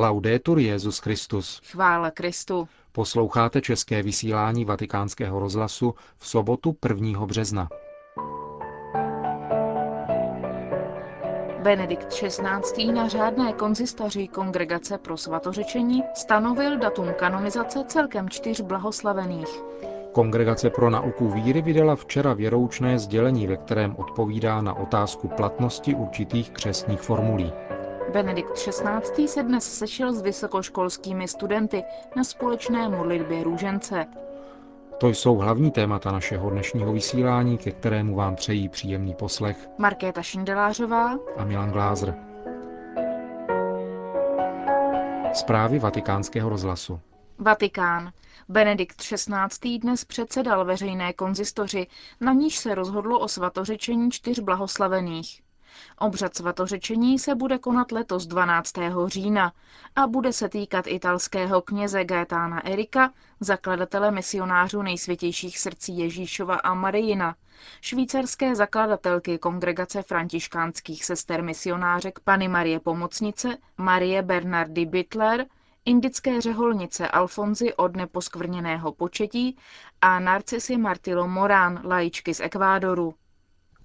Laudetur Jezus Christus. Chvála Kristu. Posloucháte české vysílání Vatikánského rozhlasu v sobotu 1. března. Benedikt XVI. na řádné konzistoři Kongregace pro svatořečení stanovil datum kanonizace celkem čtyř blahoslavených. Kongregace pro nauku víry vydala včera věroučné sdělení, ve kterém odpovídá na otázku platnosti určitých křesních formulí. Benedikt XVI. se dnes sešel s vysokoškolskými studenty na společné modlitbě růžence. To jsou hlavní témata našeho dnešního vysílání, ke kterému vám přejí příjemný poslech Markéta Šindelářová a Milan Glázer. Zprávy vatikánského rozhlasu. Vatikán. Benedikt XVI. dnes předsedal veřejné konzistoři, na níž se rozhodlo o svatořečení čtyř blahoslavených. Obřad svatořečení se bude konat letos 12. října a bude se týkat italského kněze Gaetána Erika, zakladatele misionářů nejsvětějších srdcí Ježíšova a Marijina, švýcarské zakladatelky kongregace františkánských sester misionářek Pany Marie Pomocnice, Marie Bernardy Bittler, indické řeholnice Alfonzy od neposkvrněného početí a Narcisy Martilo Morán, lajičky z Ekvádoru.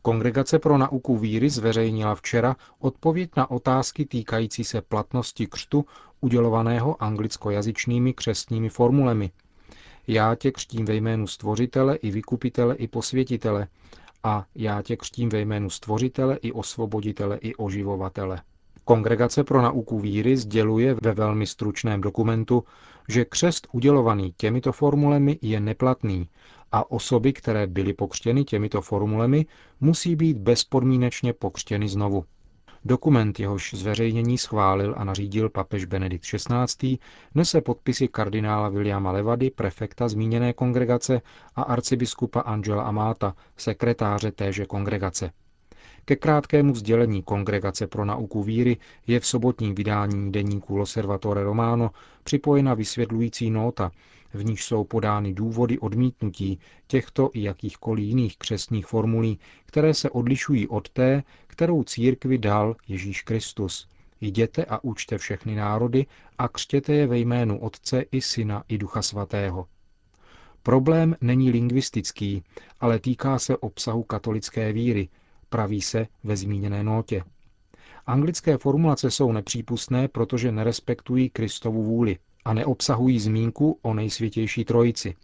Kongregace pro nauku víry zveřejnila včera odpověď na otázky týkající se platnosti křtu udělovaného anglickojazyčnými křestními formulemi. Já tě křtím ve jménu stvořitele i vykupitele i posvětitele a já tě křtím ve jménu stvořitele i osvoboditele i oživovatele. Kongregace pro nauku víry sděluje ve velmi stručném dokumentu, že křest udělovaný těmito formulemi je neplatný a osoby, které byly pokřtěny těmito formulemi, musí být bezpodmínečně pokřtěny znovu. Dokument, jehož zveřejnění schválil a nařídil papež Benedikt XVI., nese podpisy kardinála Williama Levady, prefekta zmíněné kongregace, a arcibiskupa Angela Amata, sekretáře téže kongregace. Ke krátkému sdělení Kongregace pro nauku víry je v sobotním vydání deníku Loservatore Romano připojena vysvětlující nota, v níž jsou podány důvody odmítnutí těchto i jakýchkoliv jiných křesních formulí, které se odlišují od té, kterou církvi dal Ježíš Kristus. Jděte a učte všechny národy a křtěte je ve jménu Otce i Syna i Ducha Svatého. Problém není lingvistický, ale týká se obsahu katolické víry, praví se ve zmíněné notě. Anglické formulace jsou nepřípustné, protože nerespektují Kristovu vůli a neobsahují zmínku o nejsvětější trojici.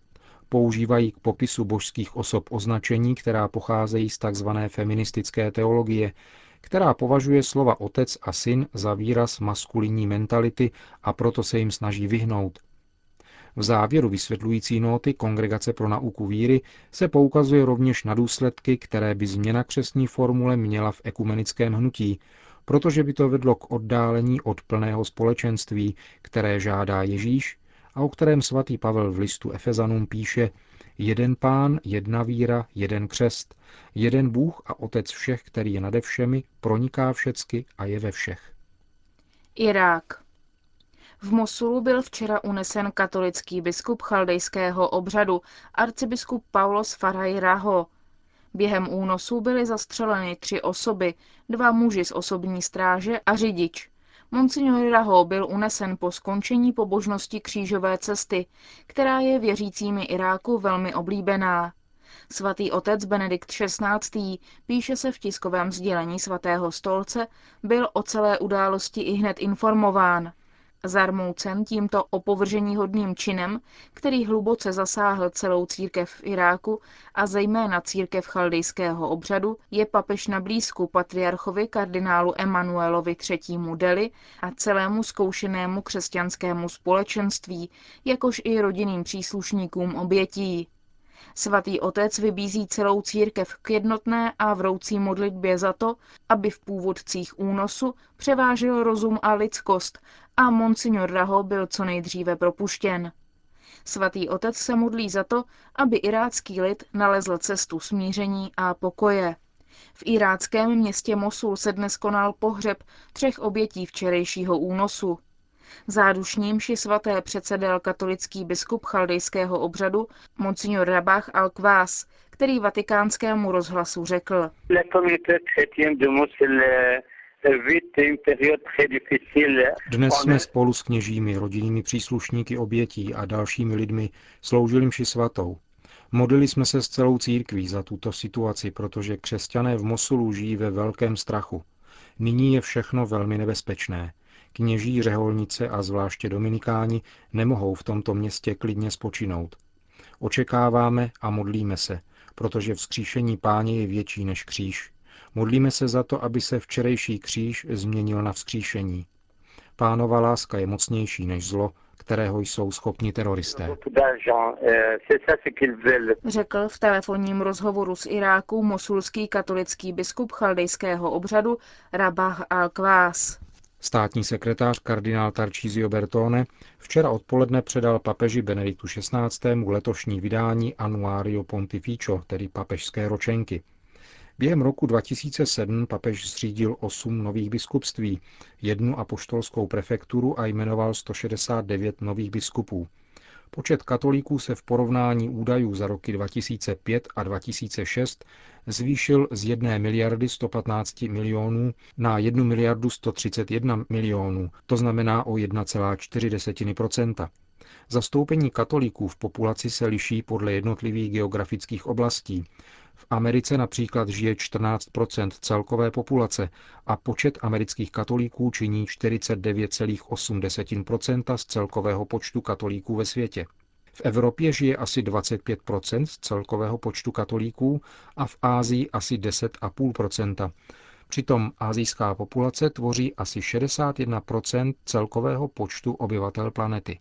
Používají k popisu božských osob označení, která pocházejí z tzv. feministické teologie, která považuje slova otec a syn za výraz maskulinní mentality a proto se jim snaží vyhnout, v závěru vysvětlující nóty Kongregace pro nauku víry se poukazuje rovněž na důsledky, které by změna křesní formule měla v ekumenickém hnutí, protože by to vedlo k oddálení od plného společenství, které žádá Ježíš a o kterém svatý Pavel v listu Efezanům píše jeden pán, jedna víra, jeden křest, jeden Bůh a Otec všech, který je nade všemi, proniká všecky a je ve všech. Irák. V Mosulu byl včera unesen katolický biskup chaldejského obřadu, arcibiskup Paulos Faraj Raho. Během únosu byly zastřeleny tři osoby, dva muži z osobní stráže a řidič. Monsignor Raho byl unesen po skončení pobožnosti křížové cesty, která je věřícími Iráku velmi oblíbená. Svatý otec Benedikt XVI. píše se v tiskovém sdělení svatého stolce, byl o celé události i hned informován. Zarmoucen tímto opovrženíhodným činem, který hluboce zasáhl celou církev v Iráku a zejména církev chaldejského obřadu, je papež na blízku patriarchovi kardinálu Emanuelovi III. Deli a celému zkoušenému křesťanskému společenství, jakož i rodinným příslušníkům obětí. Svatý otec vybízí celou církev k jednotné a vroucí modlitbě za to, aby v původcích únosu převážil rozum a lidskost a monsignor Raho byl co nejdříve propuštěn. Svatý otec se modlí za to, aby irácký lid nalezl cestu smíření a pokoje. V iráckém městě Mosul se dnes konal pohřeb třech obětí včerejšího únosu. Zádušním ši svaté předsedal katolický biskup chaldejského obřadu Monsignor Rabach al-Kvás, který vatikánskému rozhlasu řekl. Dnes jsme spolu s kněžími, rodinnými příslušníky obětí a dalšími lidmi sloužili mši svatou. Modlili jsme se s celou církví za tuto situaci, protože křesťané v Mosulu žijí ve velkém strachu. Nyní je všechno velmi nebezpečné. Kněží, řeholnice a zvláště dominikáni nemohou v tomto městě klidně spočinout. Očekáváme a modlíme se, protože vzkříšení páně je větší než kříž. Modlíme se za to, aby se včerejší kříž změnil na vzkříšení. Pánova láska je mocnější než zlo, kterého jsou schopni teroristé. Řekl v telefonním rozhovoru z Iráku mosulský katolický biskup chaldejského obřadu Rabah al-Kvás. Státní sekretář kardinál Tarcísio Bertone včera odpoledne předal papeži Benediktu XVI. letošní vydání Annuario Pontificio, tedy papežské ročenky. Během roku 2007 papež zřídil osm nových biskupství, jednu apoštolskou prefekturu a jmenoval 169 nových biskupů. Počet katolíků se v porovnání údajů za roky 2005 a 2006 zvýšil z 1 miliardy 115 milionů na 1 miliardu 131 milionů, to znamená o 1,4 Zastoupení katolíků v populaci se liší podle jednotlivých geografických oblastí. V Americe například žije 14% celkové populace a počet amerických katolíků činí 49,8% z celkového počtu katolíků ve světě. V Evropě žije asi 25% z celkového počtu katolíků a v Ázii asi 10,5% Přitom azijská populace tvoří asi 61% celkového počtu obyvatel planety.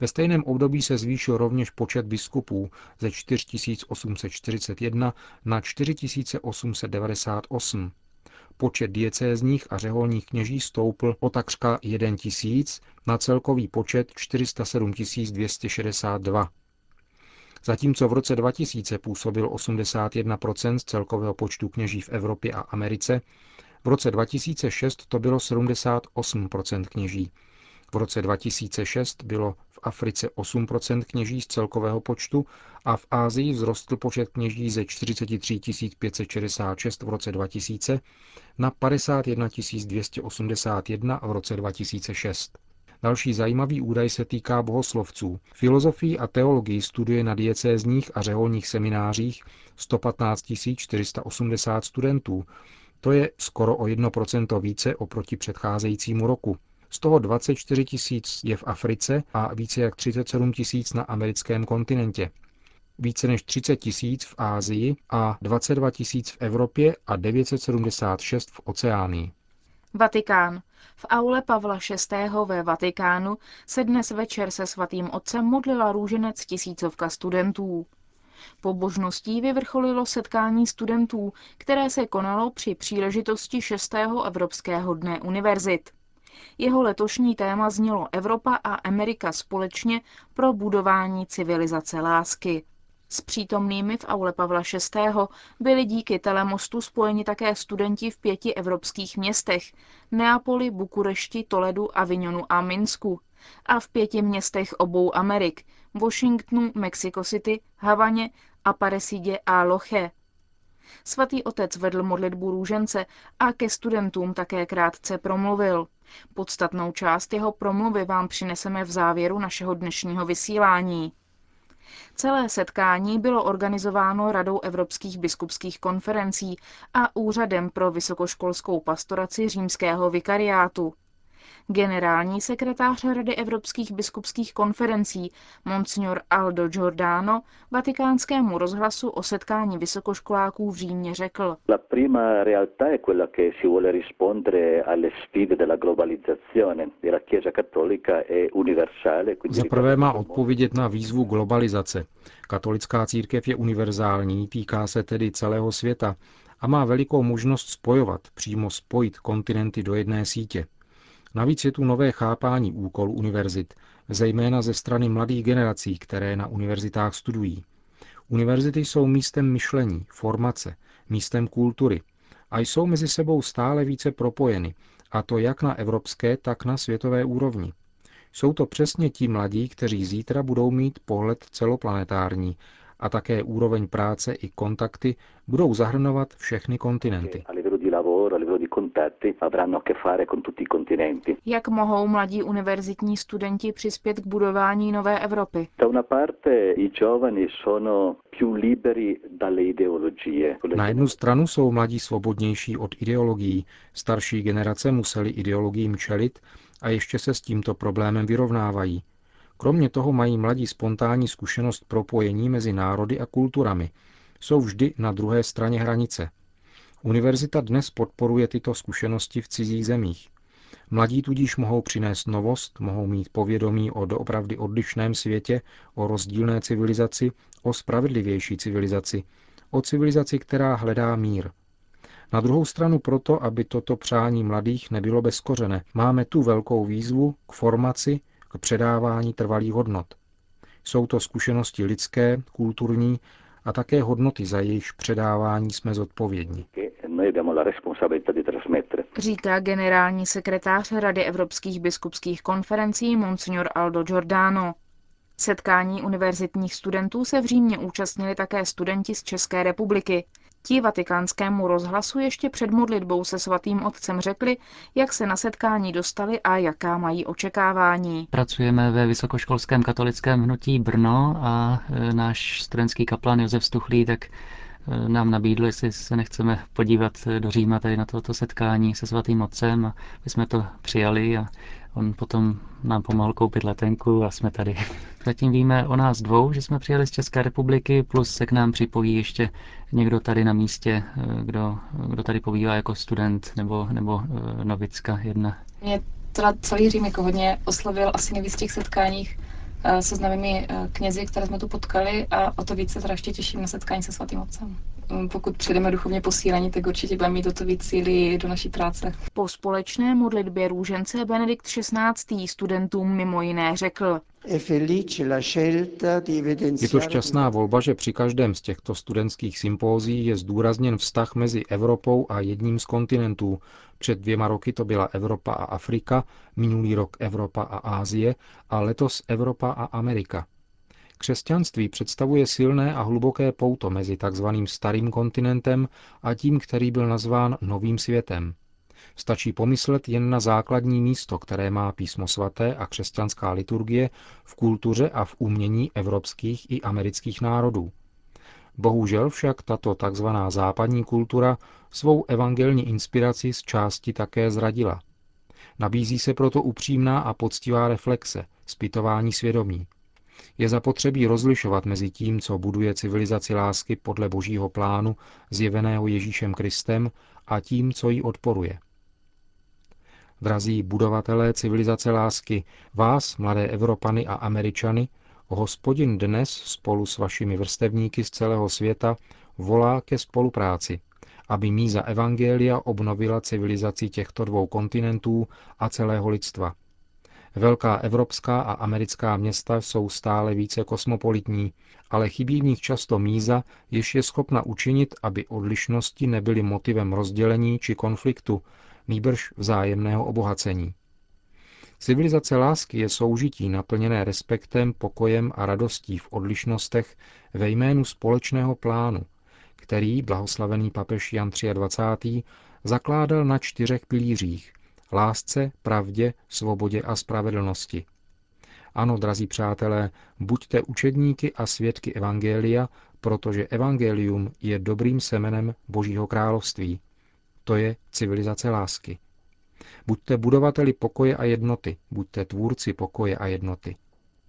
Ve stejném období se zvýšil rovněž počet biskupů ze 4841 na 4898. Počet diecézních a řeholních kněží stoupl o takřka 1 tisíc na celkový počet 407 262. Zatímco v roce 2000 působil 81% z celkového počtu kněží v Evropě a Americe, v roce 2006 to bylo 78% kněží. V roce 2006 bylo v Africe 8% kněží z celkového počtu a v Ázii vzrostl počet kněží ze 43 566 v roce 2000 na 51 281 v roce 2006. Další zajímavý údaj se týká bohoslovců. Filozofii a teologii studuje na diecézních a řeholních seminářích 115 480 studentů. To je skoro o 1% více oproti předcházejícímu roku. Z toho 24 tisíc je v Africe a více jak 37 tisíc na americkém kontinentě. Více než 30 tisíc v Ázii a 22 tisíc v Evropě a 976 v Oceánii. Vatikán. V aule Pavla VI. ve Vatikánu se dnes večer se svatým otcem modlila růženec tisícovka studentů. Pobožností vyvrcholilo setkání studentů, které se konalo při příležitosti 6. Evropského dne univerzit. Jeho letošní téma znělo Evropa a Amerika společně pro budování civilizace lásky. S přítomnými v aule Pavla VI. byli díky telemostu spojeni také studenti v pěti evropských městech Neapoli, Bukurešti, Toledu, Avignonu a Minsku a v pěti městech obou Amerik Washingtonu, Mexico City, Havaně, Aparecidě a Loche. Svatý otec vedl modlitbu růžence a ke studentům také krátce promluvil. Podstatnou část jeho promluvy vám přineseme v závěru našeho dnešního vysílání. Celé setkání bylo organizováno Radou evropských biskupských konferencí a Úřadem pro vysokoškolskou pastoraci římského vikariátu. Generální sekretář Rady evropských biskupských konferencí Monsignor Aldo Giordano vatikánskému rozhlasu o setkání vysokoškoláků v Římě řekl. La prima realtà è quella che si vuole rispondere alle sfide della globalizzazione la Chiesa cattolica è universale. Za prvé má odpovědět na výzvu globalizace. Katolická církev je univerzální, týká se tedy celého světa a má velikou možnost spojovat, přímo spojit kontinenty do jedné sítě. Navíc je tu nové chápání úkolů univerzit, zejména ze strany mladých generací, které na univerzitách studují. Univerzity jsou místem myšlení, formace, místem kultury a jsou mezi sebou stále více propojeny, a to jak na evropské, tak na světové úrovni. Jsou to přesně ti mladí, kteří zítra budou mít pohled celoplanetární a také úroveň práce i kontakty budou zahrnovat všechny kontinenty lavoro, a livello di contatti, avranno a che fare con tutti i continenti. Jak mohou mladí univerzitní studenti přispět k budování nové Evropy? Da una parte i giovani sono più liberi dalle ideologie. Na jednu stranu jsou mladí svobodnější od ideologií, starší generace museli ideologiím čelit a ještě se s tímto problémem vyrovnávají. Kromě toho mají mladí spontánní zkušenost propojení mezi národy a kulturami. Jsou vždy na druhé straně hranice. Univerzita dnes podporuje tyto zkušenosti v cizích zemích. Mladí tudíž mohou přinést novost, mohou mít povědomí o doopravdy odlišném světě, o rozdílné civilizaci, o spravedlivější civilizaci, o civilizaci, která hledá mír. Na druhou stranu proto, aby toto přání mladých nebylo bezkořené, máme tu velkou výzvu k formaci, k předávání trvalých hodnot. Jsou to zkušenosti lidské, kulturní a také hodnoty, za jejichž předávání jsme zodpovědní. Říká generální sekretář Rady evropských biskupských konferencí Monsignor Aldo Giordano. Setkání univerzitních studentů se v Římě účastnili také studenti z České republiky. Ti vatikánskému rozhlasu ještě před modlitbou se svatým otcem řekli, jak se na setkání dostali a jaká mají očekávání. Pracujeme ve Vysokoškolském katolickém hnutí Brno a e, náš studentský kaplan Josef Stuchlý tak nám nabídl, jestli se nechceme podívat do Říma tady na toto setkání se svatým otcem a my jsme to přijali a On potom nám pomohl koupit letenku a jsme tady. Zatím víme o nás dvou, že jsme přijeli z České republiky, plus se k nám připojí ještě někdo tady na místě, eh, kdo, kdo tady pobývá jako student nebo, nebo eh, novicka jedna. Mě teda celý Řím jako hodně oslavil asi nejvíc těch setkáních eh, se známými knězi, které jsme tu potkali a o to více teda ještě těším na setkání se svatým otcem. Mm, pokud přijdeme duchovně posílení, tak určitě budeme mít o to víc síly do naší práce. Po společné modlitbě růžence Benedikt XVI. studentům mimo jiné řekl. Je to šťastná volba, že při každém z těchto studentských sympózí je zdůrazněn vztah mezi Evropou a jedním z kontinentů. Před dvěma roky to byla Evropa a Afrika, minulý rok Evropa a Ázie a letos Evropa a Amerika. Křesťanství představuje silné a hluboké pouto mezi tzv. starým kontinentem a tím, který byl nazván novým světem. Stačí pomyslet jen na základní místo, které má písmo svaté a křesťanská liturgie v kultuře a v umění evropských i amerických národů. Bohužel však tato tzv. západní kultura svou evangelní inspiraci z části také zradila. Nabízí se proto upřímná a poctivá reflexe, zpytování svědomí. Je zapotřebí rozlišovat mezi tím, co buduje civilizaci lásky podle božího plánu zjeveného Ježíšem Kristem a tím, co ji odporuje. Drazí budovatelé civilizace lásky, vás, mladé Evropany a Američany, hospodin dnes spolu s vašimi vrstevníky z celého světa volá ke spolupráci, aby míza Evangelia obnovila civilizaci těchto dvou kontinentů a celého lidstva – Velká evropská a americká města jsou stále více kosmopolitní, ale chybí v nich často míza, jež je schopna učinit, aby odlišnosti nebyly motivem rozdělení či konfliktu, nýbrž vzájemného obohacení. Civilizace lásky je soužití naplněné respektem, pokojem a radostí v odlišnostech ve jménu společného plánu, který blahoslavený papež Jan 23. zakládal na čtyřech pilířích, lásce, pravdě, svobodě a spravedlnosti. Ano, drazí přátelé, buďte učedníky a svědky Evangelia, protože Evangelium je dobrým semenem Božího království. To je civilizace lásky. Buďte budovateli pokoje a jednoty, buďte tvůrci pokoje a jednoty.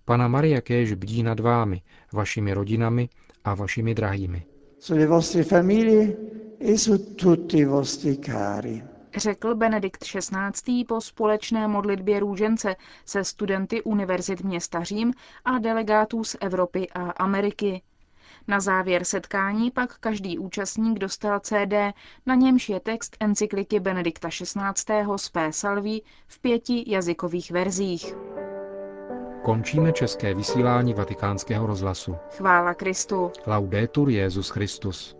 Pana Maria Kéž bdí nad vámi, vašimi rodinami a vašimi drahými. Sulle vostre famiglie e su tutti i vostri cari řekl Benedikt XVI. po společné modlitbě růžence se studenty Univerzit města Řím a delegátů z Evropy a Ameriky. Na závěr setkání pak každý účastník dostal CD, na němž je text encykliky Benedikta XVI. z P. Salví v pěti jazykových verzích. Končíme české vysílání vatikánského rozhlasu. Chvála Kristu. Laudetur Jezus Christus.